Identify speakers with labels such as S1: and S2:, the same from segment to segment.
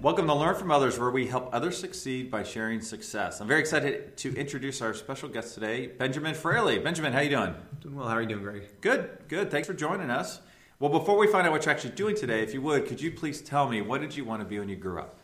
S1: Welcome to Learn from Others, where we help others succeed by sharing success. I'm very excited to introduce our special guest today, Benjamin Fraley. Benjamin, how you doing?
S2: Doing well. How are you doing, Greg?
S1: Good, good. Thanks for joining us. Well, before we find out what you're actually doing today, if you would, could you please tell me what did you want to be when you grew up?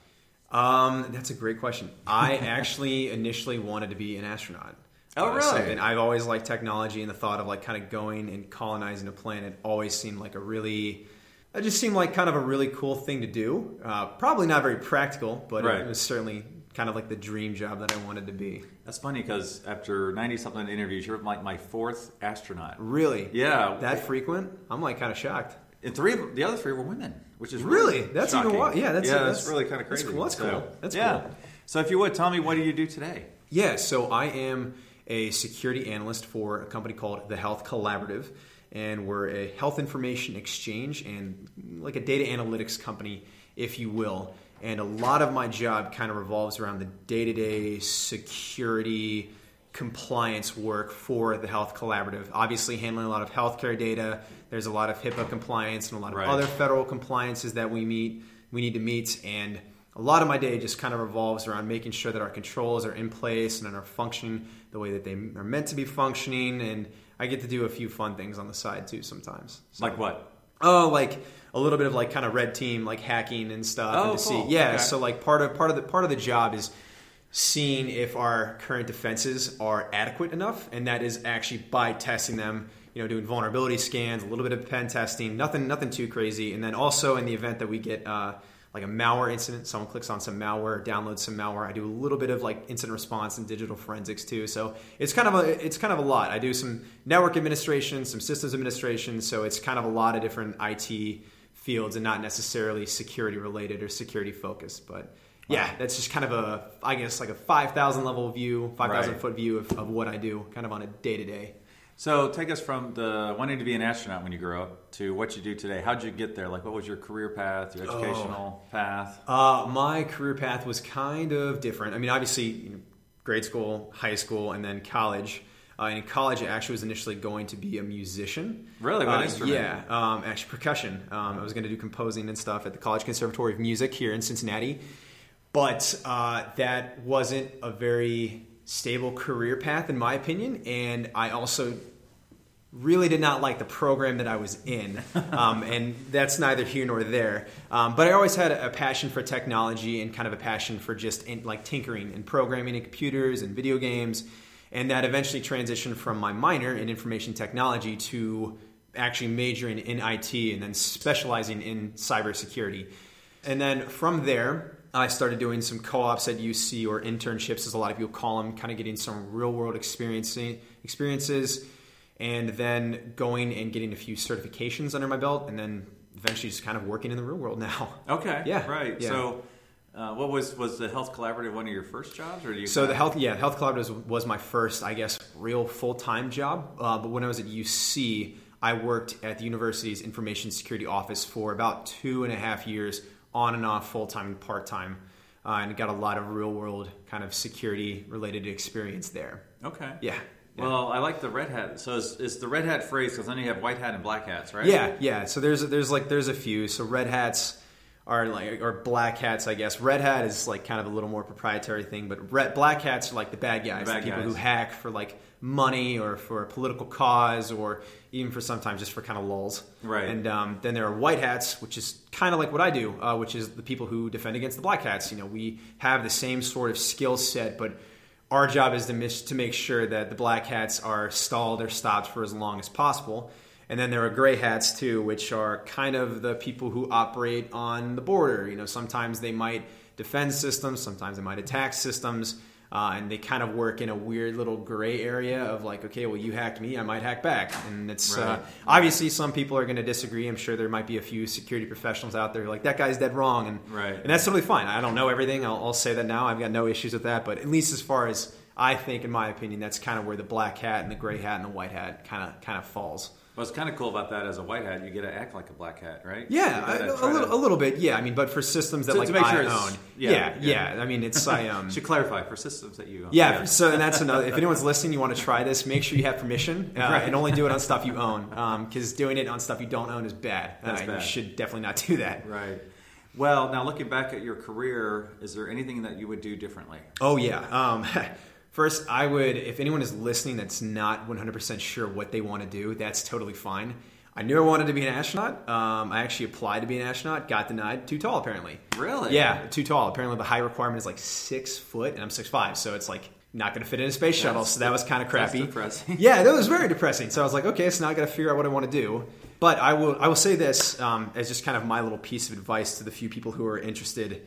S2: Um, that's a great question. I actually initially wanted to be an astronaut.
S1: Oh,
S2: Uh,
S1: really?
S2: something- I've always liked technology, and the thought of like kind of going and colonizing a planet always seemed like a really. It just seemed like kind of a really cool thing to do. Uh, probably not very practical, but
S1: Right.
S2: it was certainly kind of like the dream job that I wanted to be.
S1: That's funny because after 90 something interviews, you're like my fourth astronaut.
S2: Really?
S1: Yeah.
S2: That frequent? I'm like kind of shocked.
S1: And three, of- the other three were women, which is
S2: Really?
S1: really
S2: That's
S1: shocking.
S2: even yeah, that's-
S1: yeah,
S2: that's-
S1: really kind of
S2: that's
S1: crazy.
S2: cool. That's
S1: So,
S2: cool. That's
S1: yeah.
S2: cool.
S1: So if you would tell me, what do you do today?
S2: Yeah, so I am a security analyst for a company called the Health Collaborative, and we're a health information exchange and like a data analytics company, if you will. And a lot of my job kind of revolves around the day to day security compliance work for the Health Collaborative. Obviously, handling a lot of healthcare data. There's a lot of HIPAA compliance and a lot of
S1: Right.
S2: other federal compliances that we meet we need to meet and a lot of my day just kind of revolves around making sure that our controls are in place and are functioning the way that they are meant to be functioning and i get to do a few fun things on the side too sometimes So-
S1: Like what?
S2: oh like a little bit of like kind of red team like hacking and stuff
S1: Oh,
S2: and to
S1: cool.
S2: see yeah
S1: Okay.
S2: so like part of part of the part of the job is seeing if our current defenses are adequate enough and that is actually by testing them you know doing vulnerability scans a little bit of pen testing nothing nothing too crazy and then also in the event that we get uh, like a malware incident. Someone clicks on some malware downloads some malware. I do a little bit of like incident response and digital forensics too. So it's kind of a it's kind of a lot. I do some network administration some systems administration so it's kind of a lot of different it fields and not necessarily security related or security focused. But yeah, that's just kind of a, I guess, like a 5,000 level view, 5,000
S1: Right.
S2: foot view of, of what I do kind of on a day to day.
S1: So take us from the wanting to be an astronaut when you grew up to what you do today. How'd you get there? Like, what was your career path, your educational path?
S2: Uh, my career path was kind of different. I mean, obviously, you know, grade school, high school, and then college. Uh, in college, I actually was initially going to be a musician.
S1: Really? What
S2: Uh,
S1: instrument?
S2: Yeah, um, actually percussion. Um, I was going to do composing and stuff at the College Conservatory of Music here in Cincinnati. But uh, that wasn't a very stable career path, in my opinion. And I also really did not like the program that I was in, um, and that's neither here nor there. Um, but I always had a passion for technology and kind of a passion for just in, like tinkering and programming and computers and video games, and that eventually transitioned from my minor in information technology to actually majoring in IT and then specializing in cybersecurity. And then from there, I started doing some co-ops at UC or internships, as a lot of people call them, kind of getting some real-world experiencing experiences, and then going and getting a few certifications under my belt, and then eventually just kind of working in the real world now.
S1: Okay.
S2: Yeah,
S1: Right.
S2: yeah.
S1: So, uh, what was was the health collaborative one of your first jobs, or do you?
S2: So the health, yeah, health collaborative was, was my first, I guess, real full time job. Uh, but when I was at UC, I worked at the university's information security office for about two and a half years, on and off, full time and part time, uh, and got a lot of real world kind of security related experience there.
S1: Okay.
S2: Yeah.
S1: Well, I like the red hat. So it's, it's the red hat phrase because then you have white hat and black hats, right?
S2: Yeah, yeah. So there's there's like there's a few. So red hats are like or black hats, I guess. Red hat is like kind of a little more proprietary thing, but red black hats are like the bad guys,
S1: The
S2: the, people
S1: guys.
S2: who hack for like money or for a political cause or even for sometimes just for kind of lulz.
S1: Right.
S2: And um, then there are white hats, which is kind of like what I do, uh, which is the people who defend against the black hats. You know, we have the same sort of skill set, but our job is to, mis- to make sure that the black hats are stalled or stopped for as long as possible. And then there are gray hats too, which are kind of the people who operate on the border. You know, sometimes they might defend systems, sometimes they might attack systems. Uh, and they kind of work in a weird little gray area of like, okay, well, you hacked me, I might hack back, and it's uh, obviously some people are going to disagree. I'm sure there might be a few security professionals out there who are like that guy's dead wrong, and
S1: Right.
S2: and that's totally fine. I don't know everything. I'll, I'll say that now. I've got no issues with that, but at least as far as I think, in my opinion, that's kind of where the black hat and the gray hat and the white hat kind of kind of falls.
S1: What's kind of cool about that as a white hat, you get to act like a black hat, right?
S2: Yeah, a, a little,
S1: to-
S2: a little bit. Yeah, I mean, but for systems that
S1: To-
S2: like
S1: to make
S2: I
S1: sure it's-
S2: own,
S1: yeah,
S2: yeah,
S1: yeah.
S2: yeah, I mean, it's I um,
S1: Should clarify for systems that you own.
S2: yeah. So and that's another. If anyone's listening, you want to try this, make sure you have permission uh,
S1: Right.
S2: and only do it on stuff you own, because doing it on stuff you don't own is bad.
S1: That's
S2: Uh,
S1: bad.
S2: You should definitely not do that.
S1: Right. Well, now looking back at your career, is there anything that you would do differently?
S2: Oh yeah. Um, first, I would if anyone is listening that's not 100% sure what they want to do, that's totally fine. I knew I wanted to be an astronaut. Um, I actually applied to be an astronaut, got denied. Too tall, apparently.
S1: Really?
S2: Yeah, too tall. Apparently, the height requirement is like six foot, and I'm six five, so it's like not going to fit in a space shuttle.
S1: That's-
S2: So that was kind of
S1: that's
S2: crappy.
S1: depressing.
S2: yeah, that was very depressing. So I was like, okay, so now I got to figure out what I want to do. But I will, I will say this um, as just kind of my little piece of advice to the few people who are interested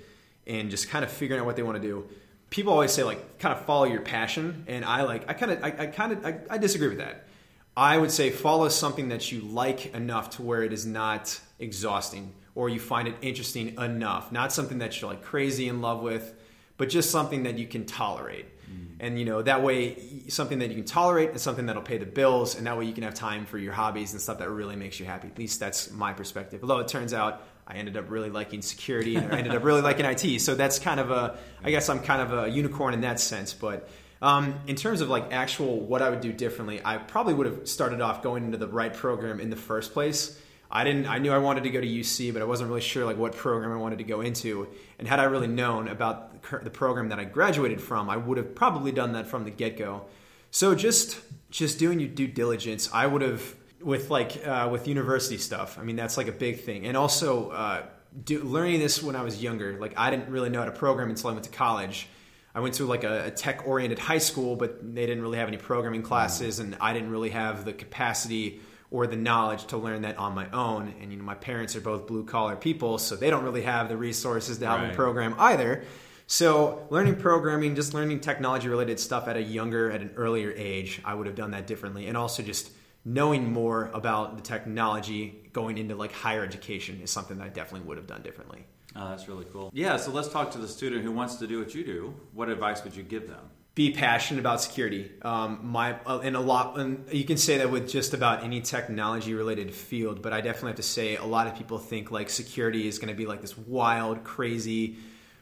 S2: in just kind of figuring out what they want to do. People always say like, kind of follow your passion, and I like, I kind of, I, I kind of, I, I disagree with that. I would say follow something that you like enough to where it is not exhausting or you find it interesting enough. Not something that you're like crazy in love with, but just something that you can tolerate. Mm. And you know, that way something that you can tolerate and something that'll pay the bills and that way you can have time for your hobbies and stuff that really makes you happy. At least that's my perspective. Although it turns out I ended up really liking security and I ended up really liking IT. So that's kind of a I guess I'm kind of a unicorn in that sense, but um, in terms of like actual what I would do differently, I probably would have started off going into the right program in the first place. I didn't. I knew I wanted to go to UC, but I wasn't really sure like what program I wanted to go into. And had I really known about the the program that I graduated from, I would have probably done that from the get go. So just just doing your due diligence, I would have with like uh, with university stuff. I mean, that's like a big thing, and also uh, do, learning this when I was younger. Like I didn't really know how to program until I went to college. I went to like a, a tech oriented high school, but they didn't really have any programming classes, and I didn't really have the capacity or the knowledge to learn that on my own. And you know, my parents are both blue collar people, so they don't really have the resources to help me program either. So learning programming, just learning technology related stuff at a younger, at an earlier age, I would have done that differently. And also just knowing more about the technology going into like higher education is something that I definitely would have done differently.
S1: Oh, that's really cool. Yeah, so let's talk to the student who wants to do what you do. What advice would you give them?
S2: be passionate about security. Um, my uh, and a lot, and you can say that with just about any technology related field. But I definitely have to say, a lot of people think like security is going to be like this wild, crazy,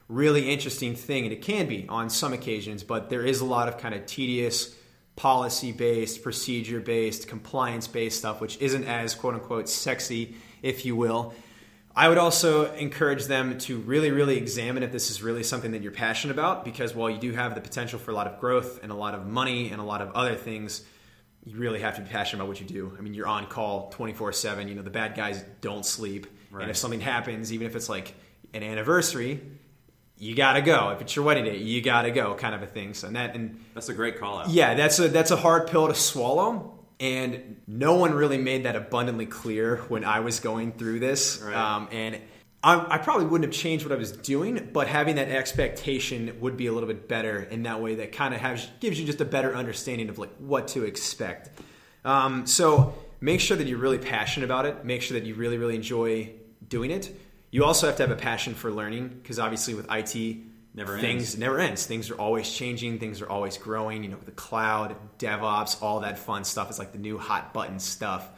S2: really interesting thing, and it can be on some occasions. But there is a lot of kind of tedious, policy based, procedure based, compliance based stuff, which isn't as quote unquote sexy, if you will. I would also encourage them to really, really examine if this is really something that you're passionate about because while you do have the potential for a lot of growth and a lot of money and a lot of other things, you really have to be passionate about what you do. I mean, you're on call 24 7. You know, the bad guys don't sleep.
S1: Right.
S2: And if something happens, even if it's like an anniversary, you gotta go. If it's your wedding day, you gotta go, kind of a thing. So and that and
S1: That's a great call out.
S2: yeah, that's a that's a hard pill to swallow, and no one really made that abundantly clear when I was going through this.
S1: Right.
S2: Um, and I, I probably wouldn't have changed what I was doing, but having that expectation would be a little bit better in that way. That kind of has gives you just a better understanding of like what to expect. Um, so make sure that you're really passionate about it. Make sure that you really really enjoy doing it. You also have to have a passion for learning because obviously with IT,
S1: Never
S2: things
S1: ends.
S2: never ends. Things are always changing. Things are always growing. You know, the cloud, DevOps, all that fun stuff is like the new hot button stuff.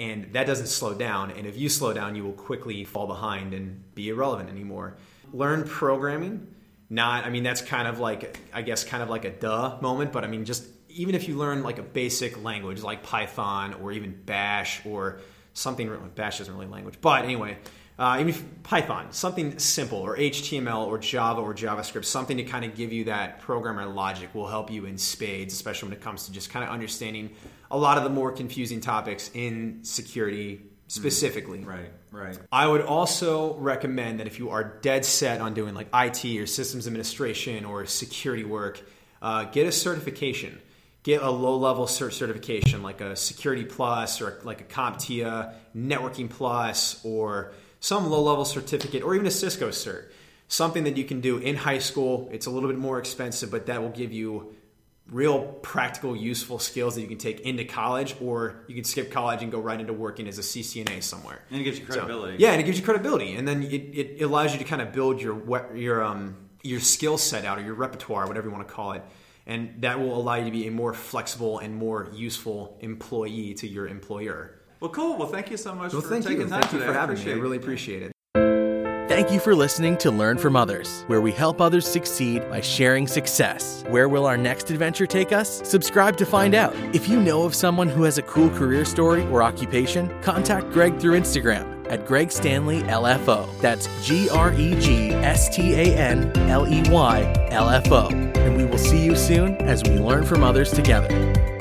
S2: And that doesn't slow down. And if you slow down, you will quickly fall behind and be irrelevant anymore. Learn programming. Not, I mean, that's kind of like, I guess, kind of like a duh moment. But I mean, just even if you learn like a basic language like Python or even Bash or something, Bash isn't really a language. But anyway, uh, even Python, something simple, or HTML, or Java, or JavaScript, something to kind of give you that programmer logic will help you in spades, especially when it comes to just kind of understanding a lot of the more confusing topics in security specifically.
S1: Right, right.
S2: I would also recommend that if you are dead set on doing like IT or systems administration or security work, uh, get a certification. Get a low level cert certification like a Security Plus or like a CompTIA, Networking Plus, or some low level certificate, or even a Cisco cert. something that you can do in high school. It's a little bit more expensive, but that will give you real practical, useful skills that you can take into college, or you can skip college and go right into working as a CCNA somewhere.
S1: And it gives you credibility.
S2: So, yeah, and it gives you credibility, and then it, it allows you to kind of build your your um your skill set out or your repertoire, whatever you want to call it, and that will allow you to be a more flexible and more useful employee to your employer.
S1: Well, cool. Well, thank you so much
S2: well,
S1: for
S2: thank
S1: taking
S2: you.
S1: time
S2: thank
S1: today.
S2: you for having
S1: me.
S2: I really appreciate it.
S3: Thank you for listening to Learn from Others, where we help others succeed by sharing success. Where will our next adventure take us? Subscribe to find out. If you know of someone who has a cool career story or occupation, contact Greg through Instagram at Greg Stanley LFO. That's G R E G S T A N L E Y L F O. And we will see you soon as we learn from others together.